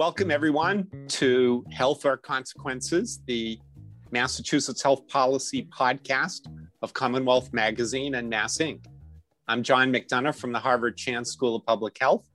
Welcome, everyone, to Health or Consequences, the Massachusetts Health Policy podcast of Commonwealth Magazine and MassINC. I'm John McDonough from the Harvard Chan School of Public Health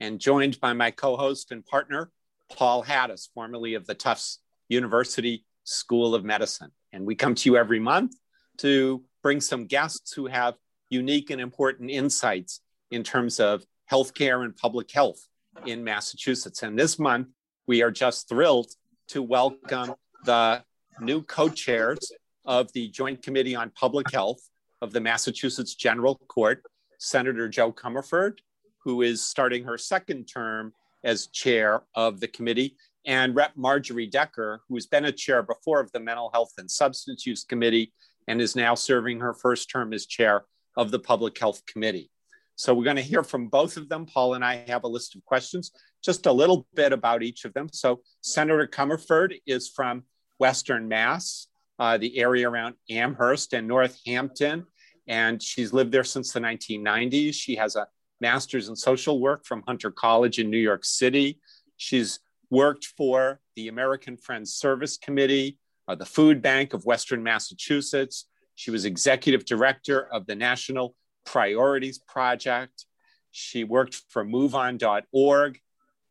and joined by my co host and partner, Paul Hattis, formerly of the Tufts University School of Medicine. And we come to you every month to bring some guests who have unique and important insights in terms of healthcare and public health in Massachusetts. And this month, we are just thrilled to welcome the new co chairs of the Joint Committee on Public Health of the Massachusetts General Court, Senator Jo Comerford, who is starting her second term as chair of the committee, and Rep. Marjorie Decker, who's been a chair before of the Mental Health and Substance Use Committee and is now serving her first term as chair of the Public Health Committee. So we're going to hear from both of them. Paul and I have a list of questions, just a little bit about each of them. So Senator Comerford is from Western Mass, uh, the area around Amherst and Northampton, and she's lived there since the 1990s. She has a master's in social work from Hunter College in New York City. She's worked for the American Friends Service Committee, uh, the Food Bank of Western Massachusetts. She was executive director of the National Priorities Project. She worked for MoveOn.org.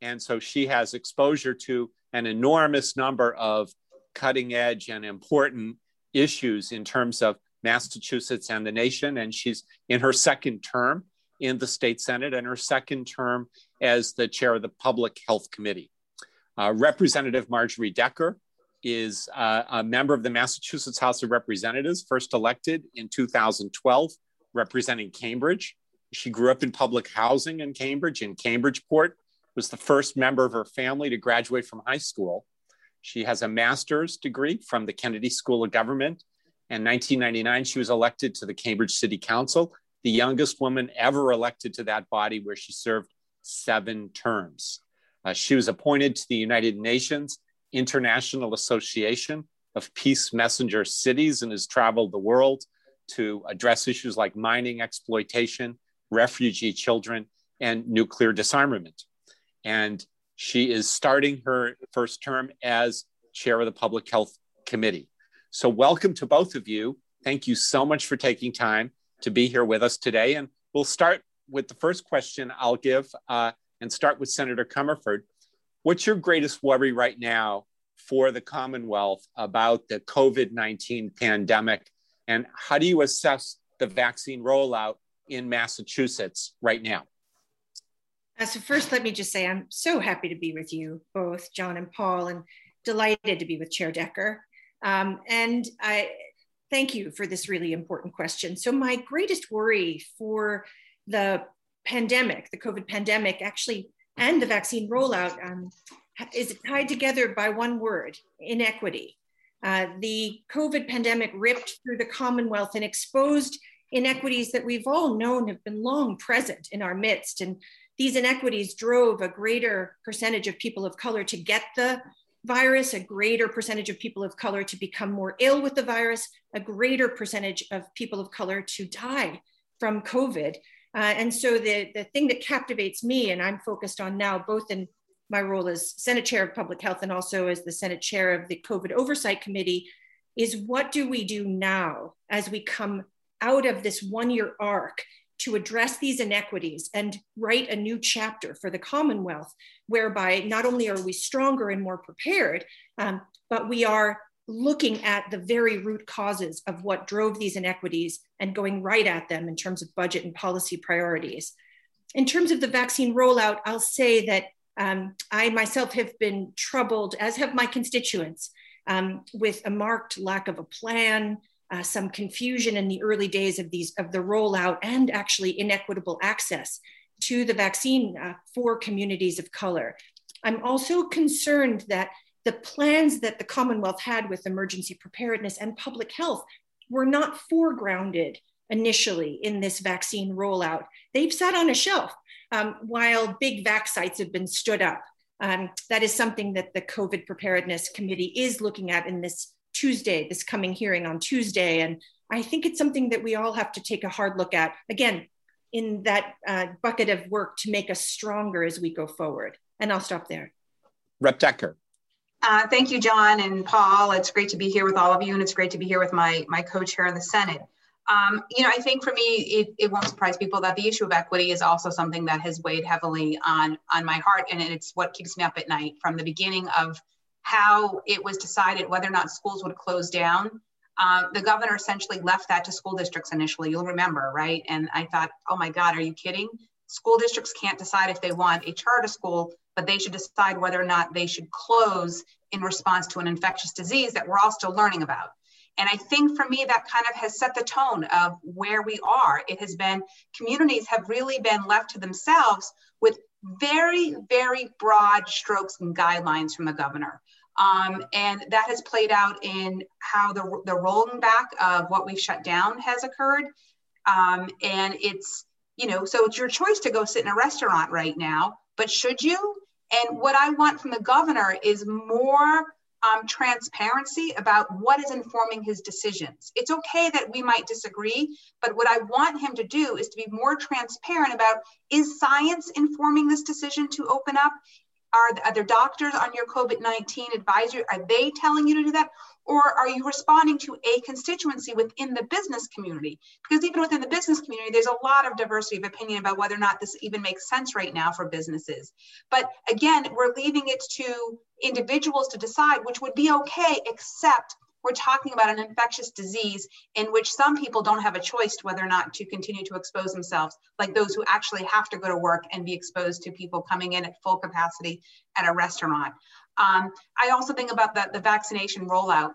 And so she has exposure to an enormous number of cutting edge and important issues in terms of Massachusetts and the nation. And she's in her second term in the state Senate and her second term as the chair of the Public Health Committee. Uh, Representative Marjorie Decker is uh, a member of the Massachusetts House of Representatives, first elected in 2012 representing Cambridge. She grew up in public housing in Cambridge, in Cambridgeport, was the first member of her family to graduate from high school. She has a master's degree from the Kennedy School of Government. In 1999, she was elected to the Cambridge City Council, the youngest woman ever elected to that body, where she served seven terms. Uh, she was appointed to the United Nations International Association of Peace Messenger Cities and has traveled the world to address issues like mining exploitation, refugee children, and nuclear disarmament. And she is starting her first term as chair of the Public Health Committee. So, welcome to both of you. Thank you so much for taking time to be here with us today. And we'll start with the first question I'll give uh, and start with Senator Comerford. What's your greatest worry right now for the Commonwealth about the COVID 19 pandemic and how do you assess the vaccine rollout in Massachusetts right now? Uh, so, first, let me just say I'm so happy to be with you both, John and Paul, and delighted to be with Chair Decker. Um, and I thank you for this really important question. So, my greatest worry for the pandemic, the COVID pandemic, actually, and the vaccine rollout um, is tied together by one word inequity. Uh, the COVID pandemic ripped through the Commonwealth and exposed inequities that we've all known have been long present in our midst. And these inequities drove a greater percentage of people of color to get the virus, a greater percentage of people of color to become more ill with the virus, a greater percentage of people of color to die from COVID. Uh, and so the, the thing that captivates me, and I'm focused on now, both in my role as Senate Chair of Public Health and also as the Senate Chair of the COVID Oversight Committee is what do we do now as we come out of this one year arc to address these inequities and write a new chapter for the Commonwealth, whereby not only are we stronger and more prepared, um, but we are looking at the very root causes of what drove these inequities and going right at them in terms of budget and policy priorities. In terms of the vaccine rollout, I'll say that um, I myself have been troubled, as have my constituents, um, with a marked lack of a plan, uh, some confusion in the early days of these of the rollout, and actually inequitable access to the vaccine uh, for communities of color. I'm also concerned that the plans that the Commonwealth had with emergency preparedness and public health were not foregrounded initially in this vaccine rollout. They've sat on a shelf um, while big vac sites have been stood up. Um, that is something that the COVID preparedness committee is looking at in this Tuesday, this coming hearing on Tuesday. And I think it's something that we all have to take a hard look at. Again, in that uh, bucket of work to make us stronger as we go forward. And I'll stop there. Rep Decker. Uh, thank you, John and Paul. It's great to be here with all of you, and it's great to be here with my, my co-chair in the Senate. Um, you know, I think for me, it, it won't surprise people that the issue of equity is also something that has weighed heavily on, on my heart, and it's what keeps me up at night from the beginning of how it was decided whether or not schools would close down. Um, the governor essentially left that to school districts initially, you'll remember, right? And I thought, oh my God, are you kidding? School districts can't decide if they want a charter school but they should decide whether or not they should close in response to an infectious disease that we're all still learning about. And I think for me, that kind of has set the tone of where we are. It has been, communities have really been left to themselves with very, very broad strokes and guidelines from the governor. Um, and that has played out in how the, the rolling back of what we've shut down has occurred. Um, and it's, you know, so it's your choice to go sit in a restaurant right now, but should you? And what I want from the governor is more um, transparency about what is informing his decisions. It's okay that we might disagree, but what I want him to do is to be more transparent about is science informing this decision to open up? Are, the other doctors on your COVID 19 advisory? Are they telling you to do that? Or are you responding to a constituency within the business community? Because even within the business community, there's a lot of diversity of opinion about whether or not this even makes sense right now for businesses. But again, we're leaving it to individuals to decide, which would be okay, except we're talking about an infectious disease in which some people don't have a choice whether or not to continue to expose themselves, like those who actually have to go to work and be exposed to people coming in at full capacity at a restaurant. Um, I also think about the, the vaccination rollout.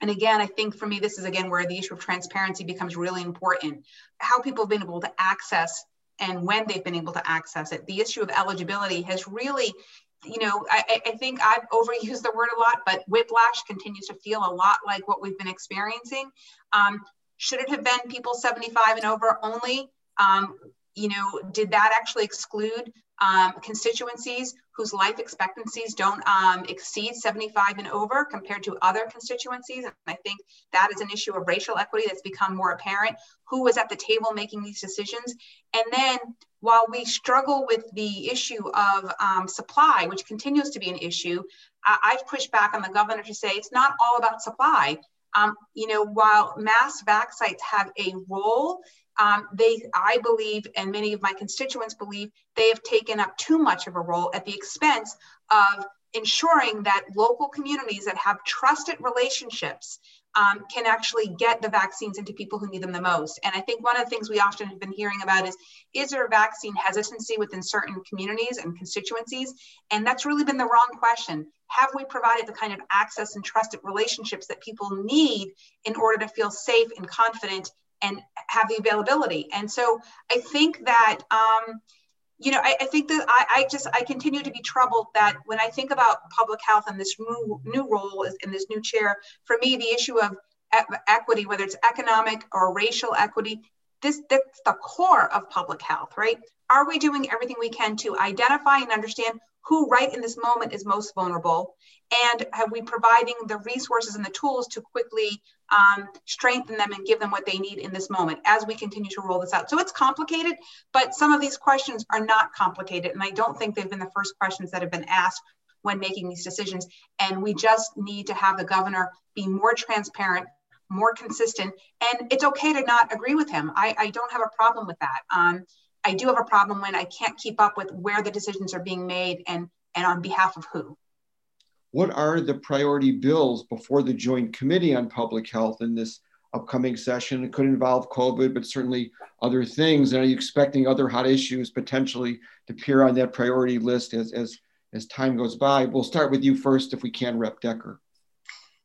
And again, I think for me, this is again where the issue of transparency becomes really important. How people have been able to access and when they've been able to access it. The issue of eligibility has really, you know, I, I, think I've overused the word a lot, but whiplash continues to feel a lot like what we've been experiencing. Um, should it have been people 75 and over only? Um, you know, did that actually exclude um, constituencies whose life expectancies don't um, exceed 75 and over compared to other constituencies. And I think that is an issue of racial equity that's become more apparent. Who was at the table making these decisions? And then while we struggle with the issue of um, supply, which continues to be an issue, I- have pushed back on the governor to say it's not all about supply. Um, you know, while mass vac sites have a role um, they, I believe, and many of my constituents believe, they have taken up too much of a role at the expense of ensuring that local communities that have trusted relationships um, can actually get the vaccines into people who need them the most. And I think one of the things we often have been hearing about is is there vaccine hesitancy within certain communities and constituencies? And that's really been the wrong question. Have we provided the kind of access and trusted relationships that people need in order to feel safe and confident and have the availability. And so I think that, um, you know, I, I think that I, I, just, I continue to be troubled that when I think about public health and this new, new role in this new chair, for me, the issue of equity, whether it's economic or racial equity, this that's the core of public health, right? Are we doing everything we can to identify and understand who right in this moment is most vulnerable and have we providing the resources and the tools to quickly um, strengthen them and give them what they need in this moment as we continue to roll this out. So it's complicated but some of these questions are not complicated. And i don't think they've been the first questions that have been asked when making these decisions. And we just need to have the governor be more transparent more consistent. And it's okay to not agree with him. I, I don't have a problem with that. Um, I do have a problem when I can't keep up with where the decisions are being made and, and on behalf of who. What are the priority bills before the Joint Committee on Public Health in this upcoming session? It could involve COVID, but certainly other things. And are you expecting other hot issues potentially to appear on that priority list as, as, as time goes by? We'll start with you first, if we can, Rep. Decker.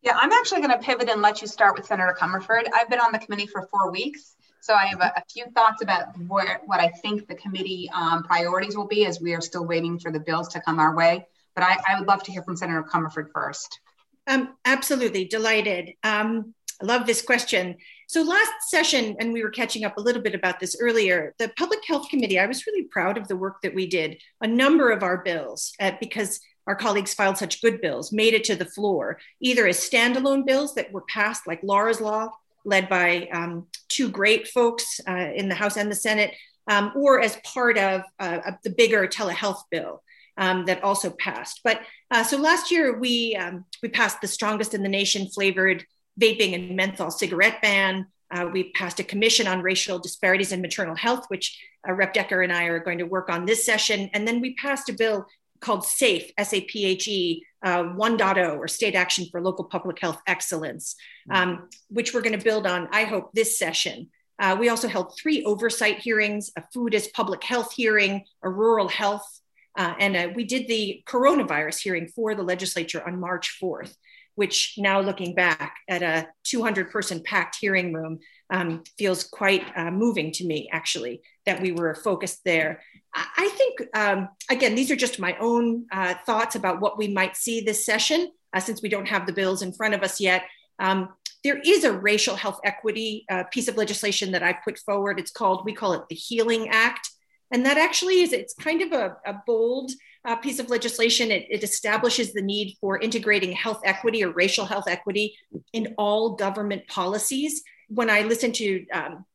Yeah, I'm actually going to pivot and let you start with Senator Comerford. I've been on the committee for four weeks. So I have a, a few thoughts about where, what I think the committee um, priorities will be as we are still waiting for the bills to come our way. But I, I would love to hear from Senator Comerford first. Um, absolutely, delighted. Um, I love this question. So last session, and we were catching up a little bit about this earlier, the Public Health Committee, I was really proud of the work that we did. A number of our bills, uh, because our colleagues filed such good bills, made it to the floor, either as standalone bills that were passed, like Laura's Law, led by um, two great folks uh, in the House and the Senate, um, or as part of, uh, of, the bigger telehealth bill. Um, that also passed. But uh, so last year we um, we passed the strongest in the nation flavored vaping and menthol cigarette ban. Uh, we passed a commission on racial disparities in maternal health, which uh, Rep Decker and I are going to work on this session. And then we passed a bill called SAFE, S A P H E uh, 1.0, or State Action for Local Public Health Excellence, um, which we're going to build on, I hope, this session. Uh, we also held three oversight hearings a food as public health hearing, a rural health, uh, and uh, we did the coronavirus hearing for the legislature on March 4th, which now looking back at a 200 person packed hearing room um, feels quite uh, moving to me, actually, that we were focused there. I think, um, again, these are just my own uh, thoughts about what we might see this session, uh, since we don't have the bills in front of us yet. Um, there is a racial health equity uh, piece of legislation that I put forward. It's called, we call it the Healing Act. And that actually is, it's kind of a, a bold uh, piece of legislation. It, it, establishes the need for integrating health equity or racial health equity in all government policies. When I listen to um,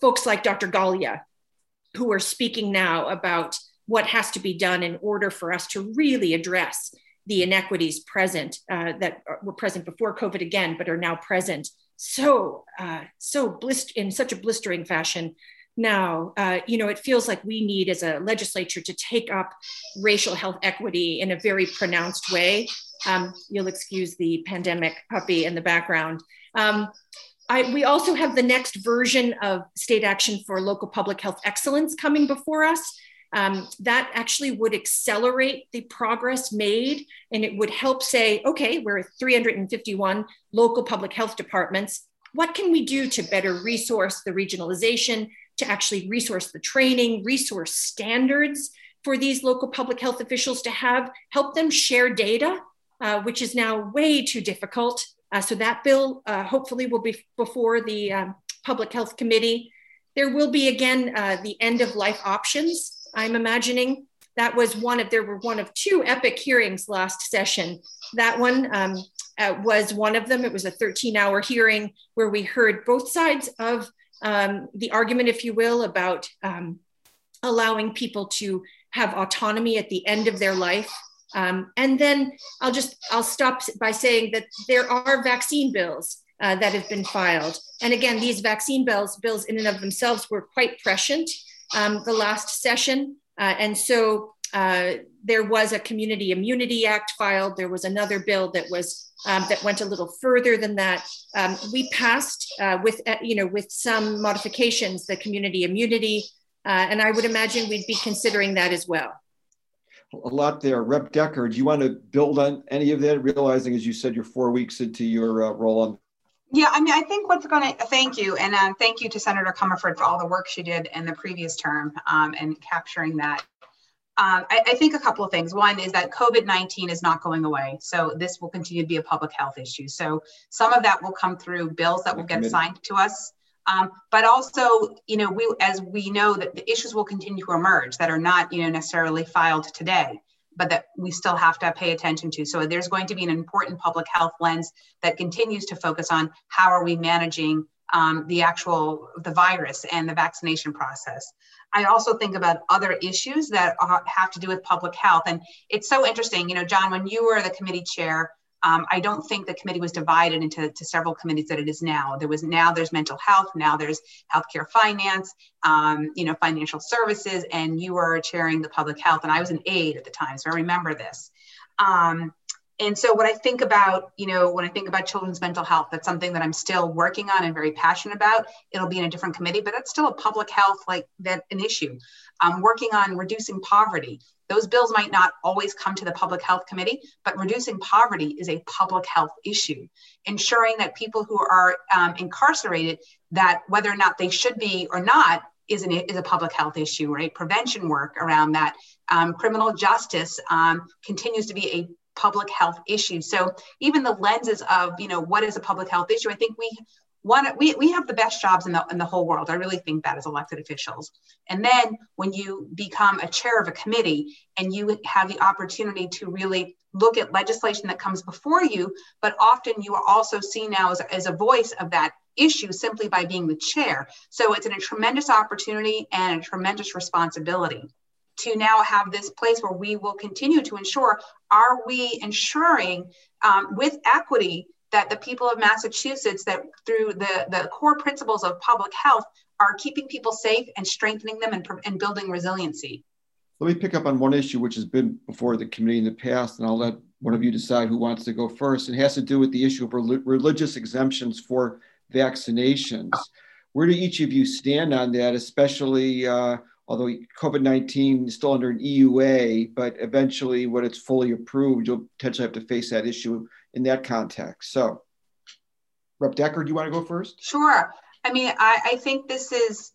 folks like Dr. Galea, who are speaking now about what has to be done in order for us to really address the inequities present uh, that were present before COVID again, but are now present so uh, so blist- in such a blistering fashion now. Uh, you know, it feels like we need as a legislature to take up racial health equity in a very pronounced way. Um, you'll excuse the pandemic puppy in the background. Um, I, we also have the next version of state action for local public health excellence coming before us. Um, that actually would accelerate the progress made and it would help say, okay, we're 351 local public health departments. What can we do to better resource the regionalization, to actually resource the training, resource standards for these local public health officials to have, help them share data, uh, which is now way too difficult uh, so that bill uh, hopefully will be before the um, Public Health Committee. There will be again uh, the end of life options. I'm imagining that was one of there were one of two epic hearings last session. That one um, uh, was one of them. It was a 13 hour hearing where we heard both sides of um, the argument, if you will, about um, allowing people to have autonomy at the end of their life um, and then I'll just I'll stop by saying that there are vaccine bills uh, that have been filed. And again, these vaccine bills bills in and of themselves were quite prescient um, the last session. Uh, and so uh, there was a Community Immunity Act filed. There was another bill that was um, that went a little further than that. Um, we passed uh, with uh, you know with some modifications the Community Immunity, uh, and I would imagine we'd be considering that as well a lot there. Rep Decker, do you want to build on any of that, realizing, as you said, you're four weeks into your uh, role on? Yeah, I mean, I think what's going to thank you, and uh, thank you to Senator Comerford for all the work she did in the previous term um, and capturing that. Um, I, I, think a couple of things. One is that COVID 19 is not going away. So this will continue to be a public health issue. So some of that will come through bills that will get assigned to us. Um, but also, you know, we as we know that the issues will continue to emerge that are not, you know, necessarily filed today, but that we still have to pay attention to. So there's going to be an important public health lens that continues to focus on how are we managing um, the actual the virus and the vaccination process. I also think about other issues that have to do with public health, and it's so interesting. You know, John, when you were the committee chair um, I don't think the committee was divided into several committees that it is now. There was now there's mental health, now there's healthcare finance, um, you know, financial services, and you were chairing the public health, and I was an aide at the time, so I remember this. Um, and so what I think about, you know, when I think about children's mental health, that's something that I'm still working on and very passionate about. It'll be in a different committee, but that's still a public health like that an issue. I'm working on reducing poverty. Those bills might not always come to the public health committee, but reducing poverty is a public health issue. Ensuring that people who are um, incarcerated, that whether or not they should be or not, is, an, is a public health issue, right? Prevention work around that. Um, criminal justice um, continues to be a public health issue. So even the lenses of, you know, what is a public health issue, I think we one we, we have the best jobs in the, in the whole world. I really think that as elected officials. And then when you become a chair of a committee and you have the opportunity to really look at legislation that comes before you but often you are also seen now as, as a voice of that issue simply by being the chair. So it's a tremendous opportunity and a tremendous responsibility to now have this place where we will continue to ensure are we ensuring um, with equity that the people of Massachusetts, that through the, the core principles of public health, are keeping people safe and strengthening them and, and building resiliency. Let me pick up on one issue which has been before the committee in the past, and I'll let one of you decide who wants to go first. It has to do with the issue of religious exemptions for vaccinations. Where do each of you stand on that, especially uh, although COVID 19 is still under an EUA, but eventually when it's fully approved, you'll potentially have to face that issue in that context. So, Rep. Decker, do you want to go first? Sure. I mean, I, I think this is,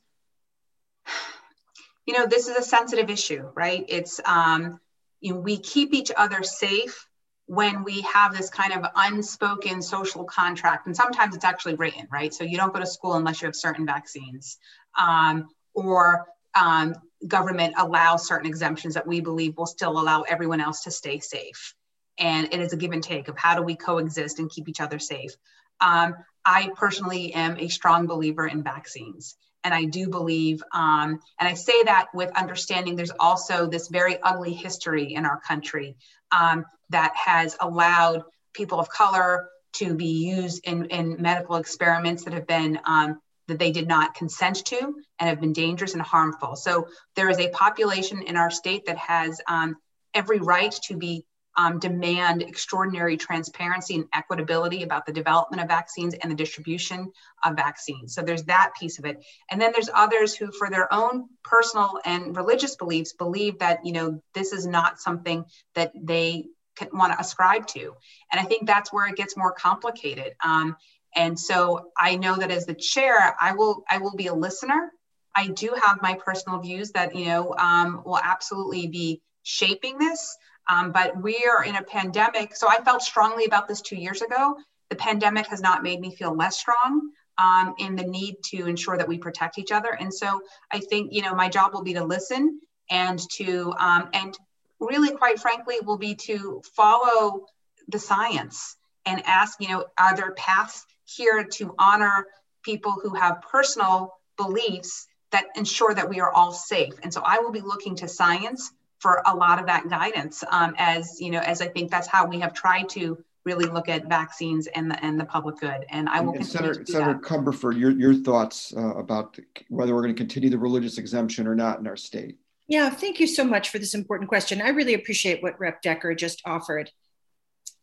you know, this is a sensitive issue, right? It's, um, you know, we keep each other safe when we have this kind of unspoken social contract and sometimes it's actually written right so you don't go to school unless you have certain vaccines um, or um, government allows certain exemptions that we believe will still allow everyone else to stay safe. And it is a give and take of how do we coexist and keep each other safe. Um, i personally am a strong believer in vaccines. And I do believe, um, and I say that with understanding there's also this very ugly history in our country um, that has allowed people of color to be used in, in medical experiments that have been um, that they did not consent to and have been dangerous and harmful. So there is a population in our state that has um, every right to be um, demand extraordinary transparency and equitability about the development of vaccines and the distribution of vaccines. So there's that piece of it. And then there's others who, for their own personal and religious beliefs, believe that, you know, this is not something that they want to ascribe to. And I think that's where it gets more complicated. Um, and so I know that as the chair, I will I will be a listener. I do have my personal views that you know um, will absolutely be shaping this. Um, but we are in a pandemic. So I felt strongly about this two years ago. The pandemic has not made me feel less strong um, in the need to ensure that we protect each other. And so I think, you know, my job will be to listen and to, um, and really, quite frankly, will be to follow the science and ask, you know, are there paths here to honor people who have personal beliefs that ensure that we are all safe? And so I will be looking to science for a lot of that guidance um, as you know as i think that's how we have tried to really look at vaccines and the and the public good. And i will and continue senator, senator Comerford your, your thoughts uh, about whether we're going to continue the religious exemption or not in our state? Yeah thank you so much for this important question. I really appreciate what rep. Decker just offered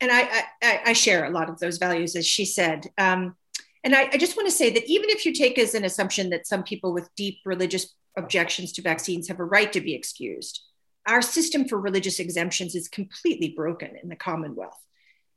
and i i, I share a lot of those values as she said um, and I, I just want to say that even if you take as an assumption that some people with deep religious objections to vaccines have a right to be excused our system for religious exemptions is completely broken in the Commonwealth.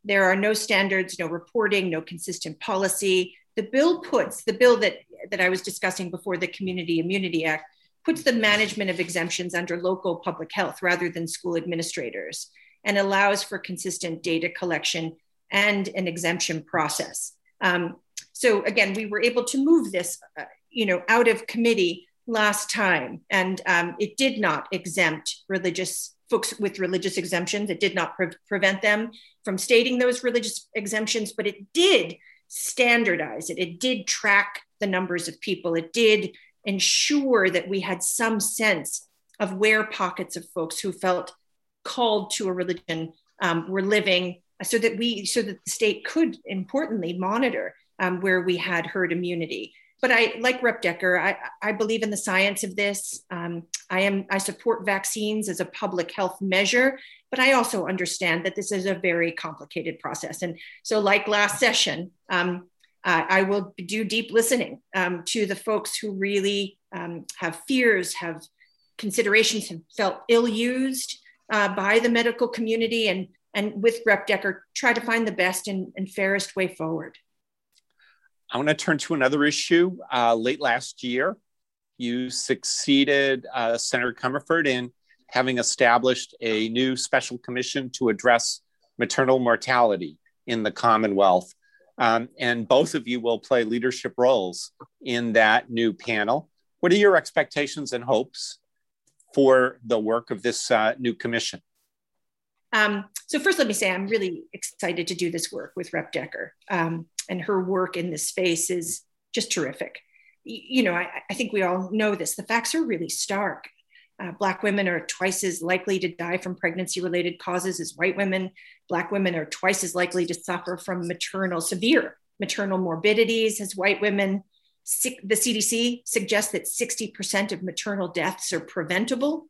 There are no standards, no reporting, no consistent policy. The bill puts, the bill that, that I was discussing before, the Community Immunity Act, puts the management of exemptions under local public health rather than school administrators and allows for consistent data collection and an exemption process. Um, so again, we were able to move this, uh, you know, out of committee last time, and um, it did not exempt religious folks with religious exemptions. It did not pre- prevent them from stating those religious exemptions, but it did standardize it. It did track the numbers of people. It did ensure that we had some sense of where pockets of folks who felt called to a religion um, were living so that we so that the state could importantly monitor um, where we had herd immunity but I like Rep Decker. I, I believe in the science of this. Um, I am I support vaccines as a public health measure, but I also understand that this is a very complicated process. And so, like last session, um, I will do deep listening um, to the folks who really um, have fears, have considerations, have felt ill used uh, by the medical community, and and with Rep Decker, try to find the best and, and fairest way forward. I want to turn to another issue. Uh, late last year, you succeeded uh, Senator Comerford in having established a new special commission to address maternal mortality in the Commonwealth. Um, and both of you will play leadership roles in that new panel. What are your expectations and hopes for the work of this uh, new commission? Um, so, first, let me say I'm really excited to do this work with Rep Decker. Um, and her work in this space is just terrific. You know, I, I think we all know this. The facts are really stark. Uh, Black women are twice as likely to die from pregnancy related causes as white women. Black women are twice as likely to suffer from maternal, severe maternal morbidities as white women. The CDC suggests that 60% of maternal deaths are preventable.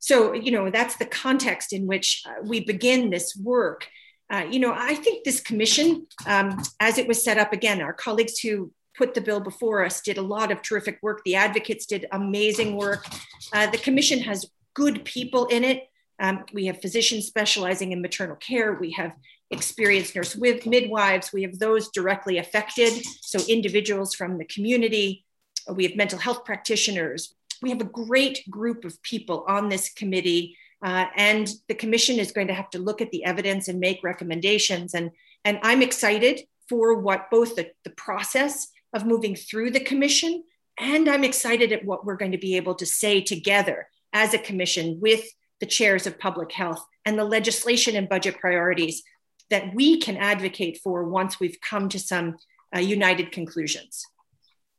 So, you know, that's the context in which uh, we begin this work. Uh, you know, I think this commission, um, as it was set up again, our colleagues who put the bill before us did a lot of terrific work. The advocates did amazing work. Uh, the commission has good people in it. Um, we have physicians specializing in maternal care. We have experienced nurse with midwives. We have those directly affected, so individuals from the community. We have mental health practitioners. We have a great group of people on this committee, uh, and the commission is going to have to look at the evidence and make recommendations. And, and I'm excited for what both the, the process of moving through the commission. And I'm excited at what we're going to be able to say together as a commission with the chairs of public health and the legislation and budget priorities that we can advocate for once we've come to some uh, united conclusions.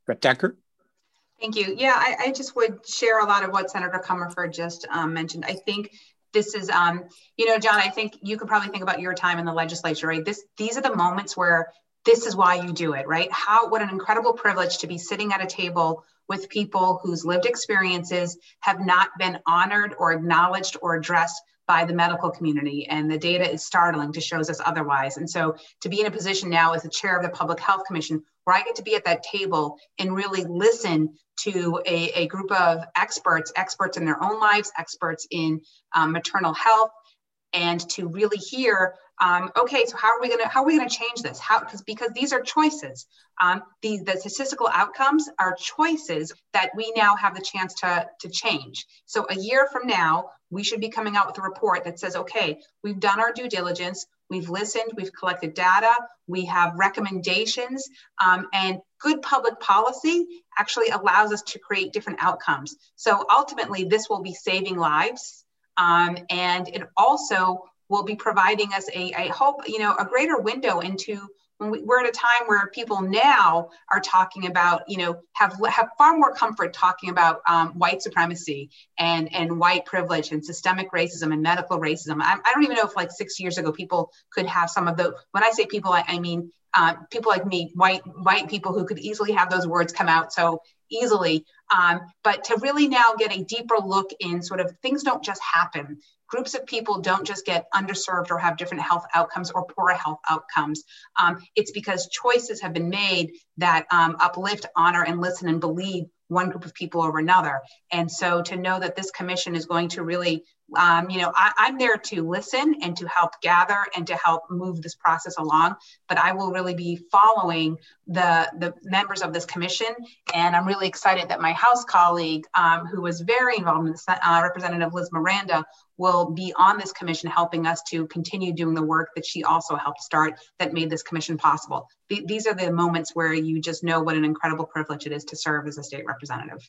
Rep Decker. Thank you. Yeah, I, I, just would share a lot of what Senator Comerford just um, mentioned. I think this is, um, you know, John, I think you could probably think about your time in the legislature, right? This, these are the moments where this is why you do it, right? How, what an incredible privilege to be sitting at a table with people whose lived experiences have not been honored or acknowledged or addressed by the medical community. And the data is startling to shows us otherwise. And so to be in a position now as the chair of the Public Health Commission, where I get to be at that table and really listen to a, a group of experts, experts in their own lives, experts in um, maternal health, and to really hear um, okay so how are we going to how are we to change this? How because because these are choices. Um, the, the statistical outcomes are choices that we now have the chance to to change. So a year from now we should be coming out with a report that says okay we've done our due diligence we've listened we've collected data we have recommendations um, and good public policy actually allows us to create different outcomes. So ultimately this will be saving lives um, and it also will be providing us a, I hope, you know, a greater window into when we, are at a time where people now are talking about, you know, have have far more comfort talking about um, white supremacy and and white privilege and systemic racism and medical racism. I, I, don't even know if like six years ago people could have some of the. When I say people, I, I mean uh, people like me, white white people who could easily have those words come out so easily. Um, but to really now get a deeper look in sort of things don't just happen groups of people don't just get underserved or have different health outcomes or poorer health outcomes. Um, it's because choices have been made that um, uplift, honor, and listen and believe one group of people over another. And so to know that this commission is going to really um, you know, I, am there to listen and to help gather and to help move this process along. But I will really be following the the members of this commission, and I'm really excited that my House colleague, um, who was very involved in this, uh, Representative Liz Miranda, will be on this commission, helping us to continue doing the work that she also helped start that made this commission possible. these are the moments where you just know what an incredible privilege it is to serve as a state representative.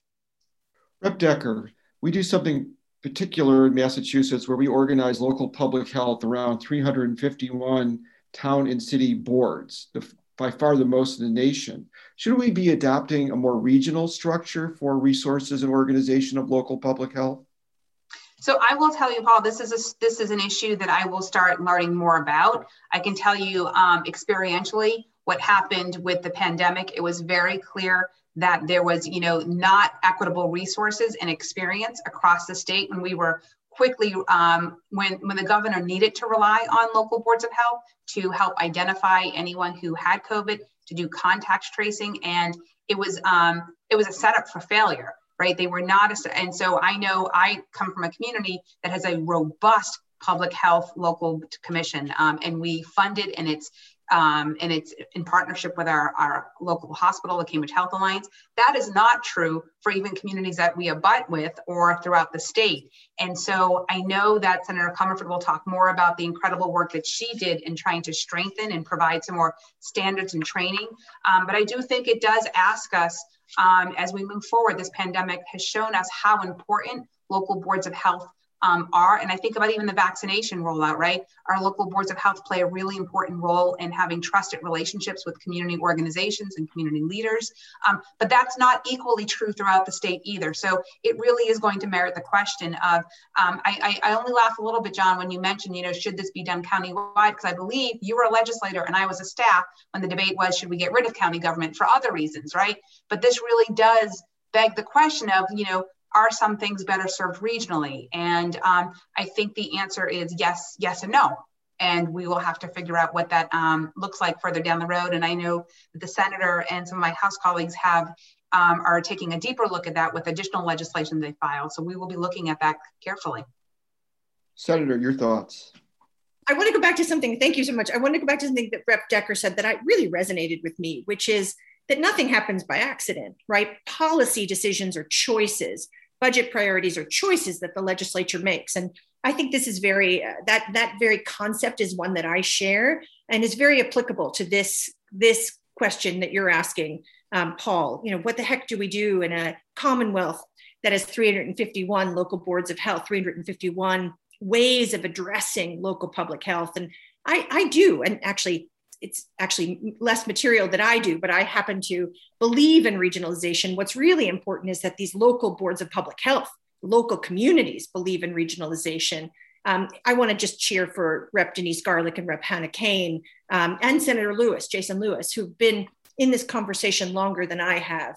Rep Decker, we do something particular in Massachusetts, where we organize local public health around 351 town and city boards, the, by far the most in the nation. Should we be adopting a more regional structure for resources and organization of local public health? So I will tell you, Paul, this is a, this is an issue that I will start learning more about. I can tell you um, experientially what happened with the pandemic. It was very clear that there was, you know, not equitable resources and experience across the state when we were quickly um, when when the governor needed to rely on local boards of health to help identify anyone who had COVID, to do contact tracing, and it was um, it was a setup for failure, right? They were not, a, and so I know I come from a community that has a robust public health local commission, um, and we funded and it's um, and it's in partnership with our, our local hospital, the Cambridge Health Alliance. That is not true for even communities that we abut with or throughout the state. And so I know that Senator Comerford will talk more about the incredible work that she did in trying to strengthen and provide some more standards and training. Um, but I do think it does ask us um, as we move forward, this pandemic has shown us how important local boards of health um, are. And I think about even the vaccination rollout, right? Our local boards of health play a really important role in having trusted relationships with community organizations and community leaders. Um, but that's not equally true throughout the state either. So it really is going to merit the question of, um, I, I, I only laugh a little bit, John, when you mentioned, you know, should this be done countywide? Because I believe you were a legislator and I was a staff when the debate was, should we get rid of county government for other reasons, right? But this really does beg the question of, you know, are some things better served regionally? And um, I think the answer is yes, yes, and no. And we will have to figure out what that um, looks like further down the road. And I know that the senator and some of my House colleagues have um, are taking a deeper look at that with additional legislation they filed. So we will be looking at that carefully. Senator, your thoughts. I want to go back to something. Thank you so much. I want to go back to something that Rep. Decker said that I really resonated with me, which is that nothing happens by accident, right? Policy decisions are choices. Budget priorities are choices that the legislature makes. And I think this is very uh, that that very concept is one that I share and is very applicable to this this question that you're asking, um, Paul. You know, what the heck do we do in a Commonwealth that has 351 local boards of health, 351 ways of addressing local public health? And I, I do, and actually it's actually less material that I do, but I happen to believe in regionalization. What's really important is that these local boards of public health, local communities believe in regionalization. Um, I want to just cheer for Rep. Denise Garlick and Rep. Hannah Kane um, and Senator Lewis, Jason Lewis, who've been in this conversation longer than I have.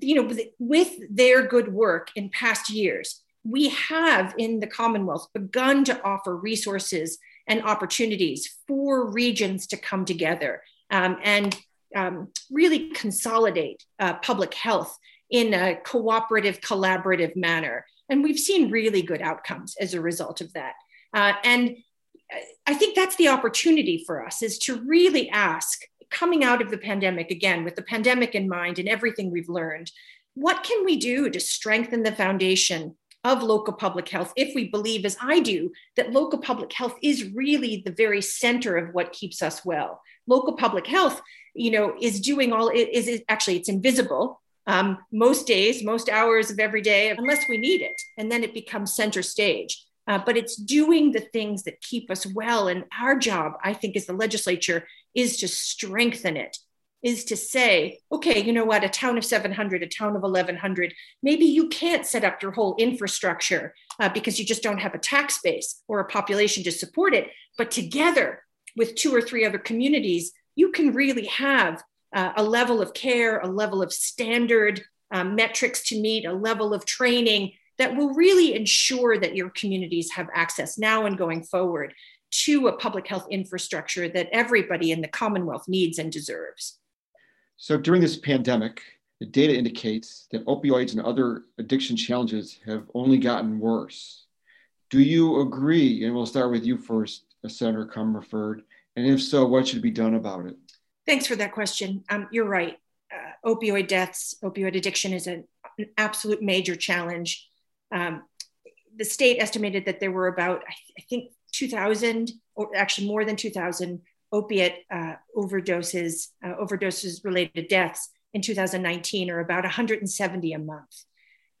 You know, with their good work in past years, we have in the Commonwealth begun to offer resources and opportunities for regions to come together um, and um, really consolidate uh, public health in a cooperative, collaborative manner. And we've seen really good outcomes as a result of that. Uh, and I think that's the opportunity for us is to really ask, coming out of the pandemic again, with the pandemic in mind and everything we've learned, what can we do to strengthen the foundation of local public health if we believe, as I do, that local public health is really the very center of what keeps us well. Local public health, you know, is doing all is, is actually it's invisible um, most days, most hours of every day, unless we need it, and then it becomes center stage. Uh, but it's doing the things that keep us well. And our job, I think, as the legislature, is to strengthen it is to say, okay, you know what, a town of 700, a town of 1100, maybe you can't set up your whole infrastructure uh, because you just don't have a tax base or a population to support it. But together with two or three other communities, you can really have uh, a level of care, a level of standard um, metrics to meet, a level of training that will really ensure that your communities have access now and going forward to a public health infrastructure that everybody in the Commonwealth needs and deserves. So during this pandemic, the data indicates that opioids and other addiction challenges have only gotten worse. Do you agree? And we'll start with you first, Senator Comerford. And if so, what should be done about it? Thanks for that question. Um, you're right. Uh, opioid deaths, opioid addiction is an, an absolute major challenge. Um, the state estimated that there were about, I think, 2,000, or actually more than 2,000 opiate uh, overdoses, uh, overdoses related deaths in 2019 are about 170 a month.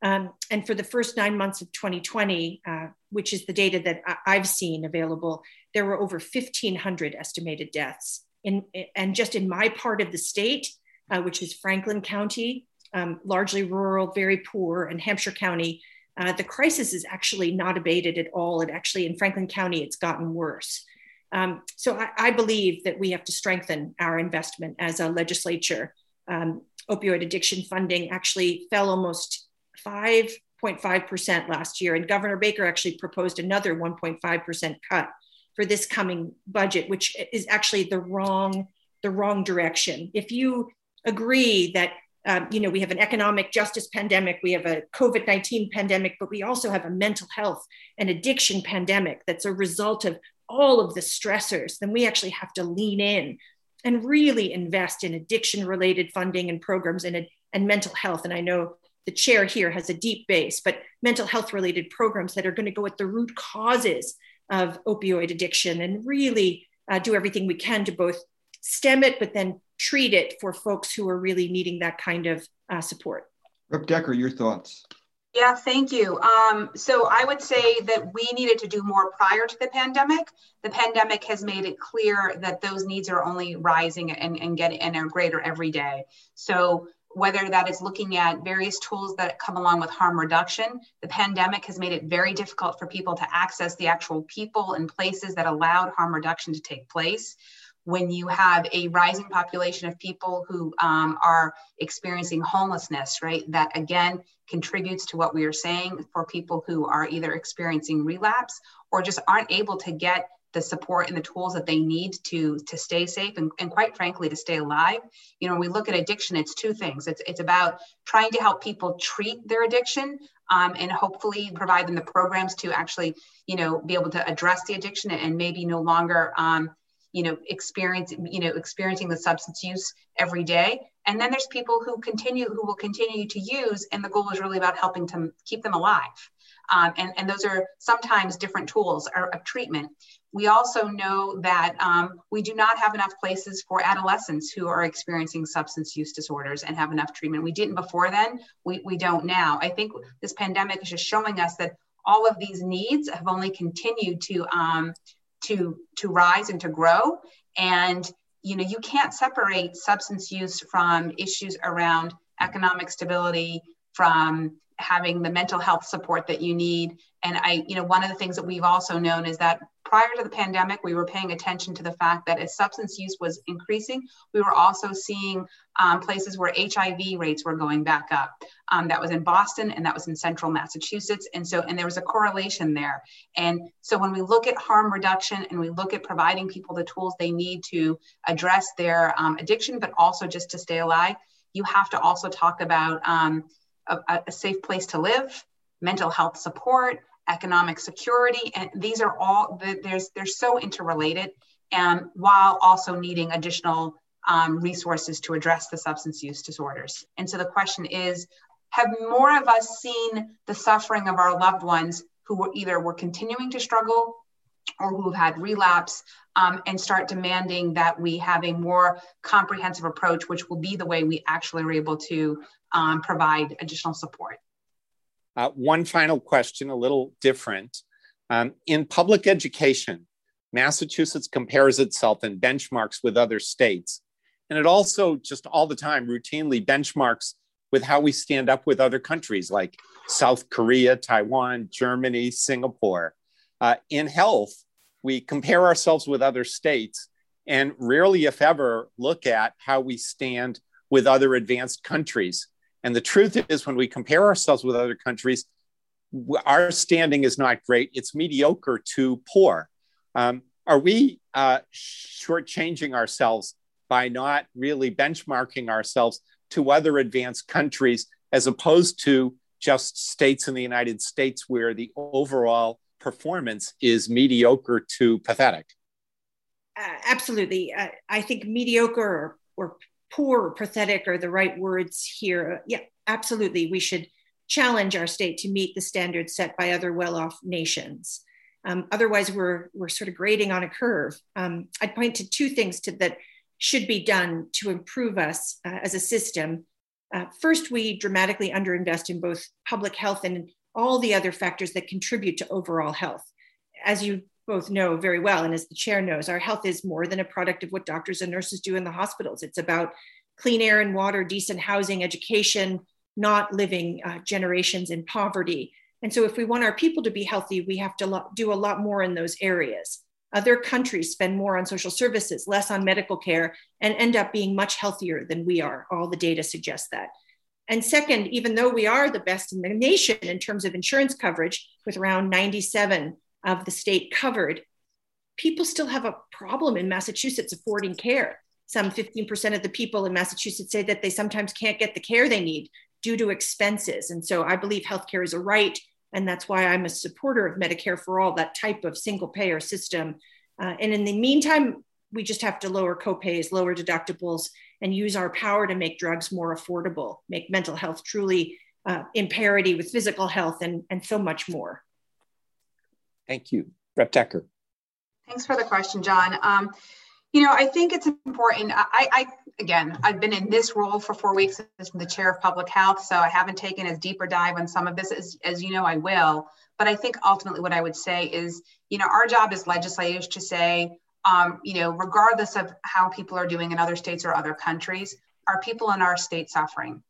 Um, and for the first nine months of 2020, uh, which is the data that I- have seen available, there were over 1,500 estimated deaths. In, and just in my part of the state, uh, which is Franklin County, um, largely rural, very poor, and Hampshire County, uh, the crisis is actually not abated at all. It actually, in Franklin County, it's gotten worse. Um, so I, I, believe that we have to strengthen our investment as a legislature. Um, opioid addiction funding actually fell almost 5.5% last year, and Governor Baker actually proposed another 1.5% cut for this coming budget, which is actually the wrong the wrong direction. If you agree that um, you know we have an economic justice pandemic, we have a COVID nineteen pandemic, but we also have a mental health and addiction pandemic that's a result of all of the stressors, then we actually have to lean in and really invest in addiction related funding and programs and, and mental health. And I know the chair here has a deep base, but mental health related programs that are going to go at the root causes of opioid addiction and really uh, do everything we can to both stem it, but then treat it for folks who are really needing that kind of uh, support. Rep. Decker, your thoughts. Yeah, thank you. Um, so I would say that we needed to do more prior to the pandemic. The pandemic has made it clear that those needs are only rising and, and getting and are greater every day. So whether that is looking at various tools that come along with harm reduction, the pandemic has made it very difficult for people to access the actual people and places that allowed harm reduction to take place when you have a rising population of people who um, are experiencing homelessness, right? That again contributes to what we are saying for people who are either experiencing relapse or just aren't able to get the support and the tools that they need to to stay safe and, and quite frankly to stay alive you know when we look at addiction it's two things it's it's about trying to help people treat their addiction um, and hopefully provide them the programs to actually you know be able to address the addiction and maybe no longer um, you know experience you know experiencing the substance use every day and then there's people who continue who will continue to use and the goal is really about helping to keep them alive um, and, and those are sometimes different tools or of treatment we also know that um, we do not have enough places for adolescents who are experiencing substance use disorders and have enough treatment. We didn't before then, we, we don't now. I think this pandemic is just showing us that all of these needs have only continued to um, to to rise and to grow. And you know you can't separate substance use from issues around economic stability from having the mental health support that you need. And i you know one of the things that we've also known is that prior to the pandemic, we were paying attention to the fact that as substance use was increasing, we were also seeing um, places where HIV rates were going back up. Um, that was in Boston and that was in central Massachusetts. And so, and there was a correlation there. And so when we look at harm reduction and we look at providing people the tools they need to address their um, addiction, but also just to stay alive, you have to also talk about um, a, a safe place to live, mental health support, economic security, and these are all there's they're so interrelated, and while also needing additional um, resources to address the substance use disorders. And so the question is, have more of us seen the suffering of our loved ones who were either were continuing to struggle or who have had relapse um, and start demanding that we have a more comprehensive approach, which will be the way we actually are able to um, provide additional support. Uh, one final question, a little different. Um, in public education, Massachusetts compares itself and benchmarks with other states. And it also just all the time routinely benchmarks with how we stand up with other countries like South Korea, Taiwan, Germany, Singapore. Uh, in health, we compare ourselves with other states and rarely, if ever, look at how we stand with other advanced countries. And the truth is, when we compare ourselves with other countries, our standing is not great. It's mediocre to poor. Um, are we uh, shortchanging ourselves by not really benchmarking ourselves to other advanced countries as opposed to just states in the United States where the overall performance is mediocre to pathetic? Uh, absolutely. Uh, I think mediocre or, or poor or pathetic are the right words here. Yeah, absolutely. We should challenge our state to meet the standards set by other well off nations. Um, otherwise, we're, we're sort of grading on a curve. Um, I'd point to two things to, that should be done to improve us uh, as a system. Uh, first, we dramatically underinvest in both public health and all the other factors that contribute to overall health. As you both know very well, and as the chair knows, our health is more than a product of what doctors and nurses do in the hospitals. It's about clean air and water, decent housing, education, not living uh, generations in poverty. And so, if we want our people to be healthy, we have to lo- do a lot more in those areas. Other countries spend more on social services, less on medical care, and end up being much healthier than we are. All the data suggests that. And second, even though we are the best in the nation in terms of insurance coverage, with around 97 of the state covered, people still have a problem in Massachusetts affording care. Some 15% of the people in Massachusetts say that they sometimes can't get the care they need due to expenses. And so I believe healthcare is a right. And that's why I'm a supporter of Medicare for all, that type of single payer system. Uh, and in the meantime, we just have to lower copays, lower deductibles, and use our power to make drugs more affordable, make mental health truly uh, in parity with physical health, and, and so much more. Thank you. Rep Decker. Thanks for the question, John. Um, You know, I think it's important. I, I again, I've been in this role for four weeks as the chair of public health, so I haven't taken as deeper dive on some of this as, as you know I will. But I think ultimately what I would say is, you know, our job as legislators to say, um, you know, regardless of how people are doing in other states or other countries, are people in our state suffering?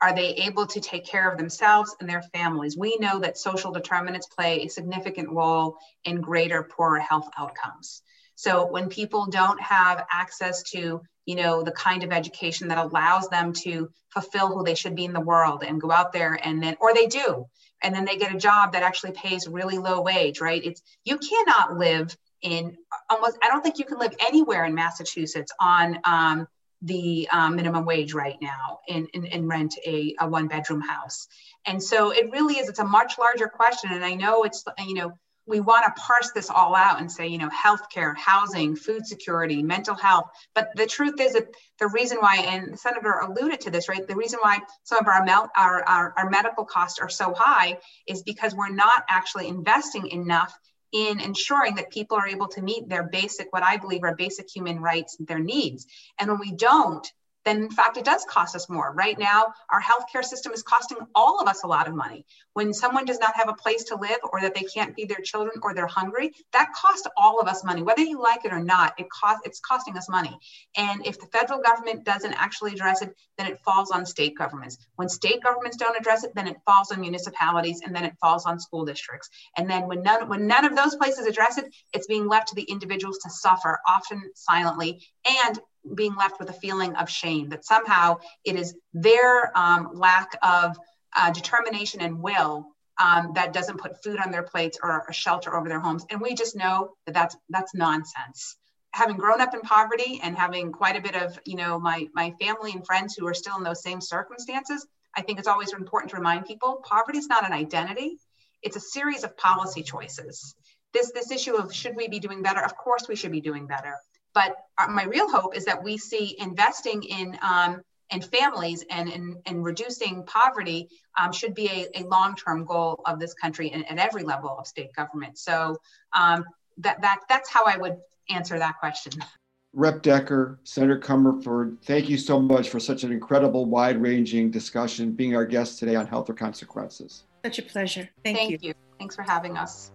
Are they able to take care of themselves and their families? We know that social determinants play a significant role in greater poorer health outcomes. So when people don't have access to, you know, the kind of education that allows them to fulfill who they should be in the world and go out there and then, or they do, and then they get a job that actually pays really low wage, right? It's you cannot live in almost. I don't think you can live anywhere in Massachusetts on um, the um, minimum wage right now and, and, and rent a, a one bedroom house. And so it really is, it's a much larger question. And I know it's, you know, we want to parse this all out and say, you know, healthcare, housing, food security, mental health. But the truth is that the reason why, and senator alluded to this, right? The reason why some of our, our, our, our medical costs are so high is because we're not actually investing enough in ensuring that people are able to meet their basic, what I believe are basic human rights, their needs. And when we don't, then in fact it does cost us more. Right now, our healthcare system is costing all of us a lot of money. When someone does not have a place to live or that they can't feed their children or they're hungry, that costs all of us money. Whether you like it or not, it cost it's costing us money. And if the federal government doesn't actually address it, then it falls on state governments. When state governments don't address it, then it falls on municipalities and then it falls on school districts. And then when none when none of those places address it, it's being left to the individuals to suffer, often silently, and being left with a feeling of shame that somehow it is their um, lack of uh, determination and will um, that doesn't put food on their plates or a shelter over their homes. And we just know that that's that's nonsense. Having grown up in poverty and having quite a bit of you know my my family and friends who are still in those same circumstances, I think it's always important to remind people poverty is not an identity; it's a series of policy choices. This this issue of should we be doing better? Of course, we should be doing better. But uh, my real hope is that we see investing in um, in families and in, in reducing poverty um, should be a, a long-term goal of this country and at every level of state government. So um, that, that that's how I would answer that question. Rep Decker, Senator Comerford, thank you so much for such an incredible, wide-ranging discussion, being our guest today on Health or Consequences. Such a pleasure. Thank, thank you. you. Thanks for having us.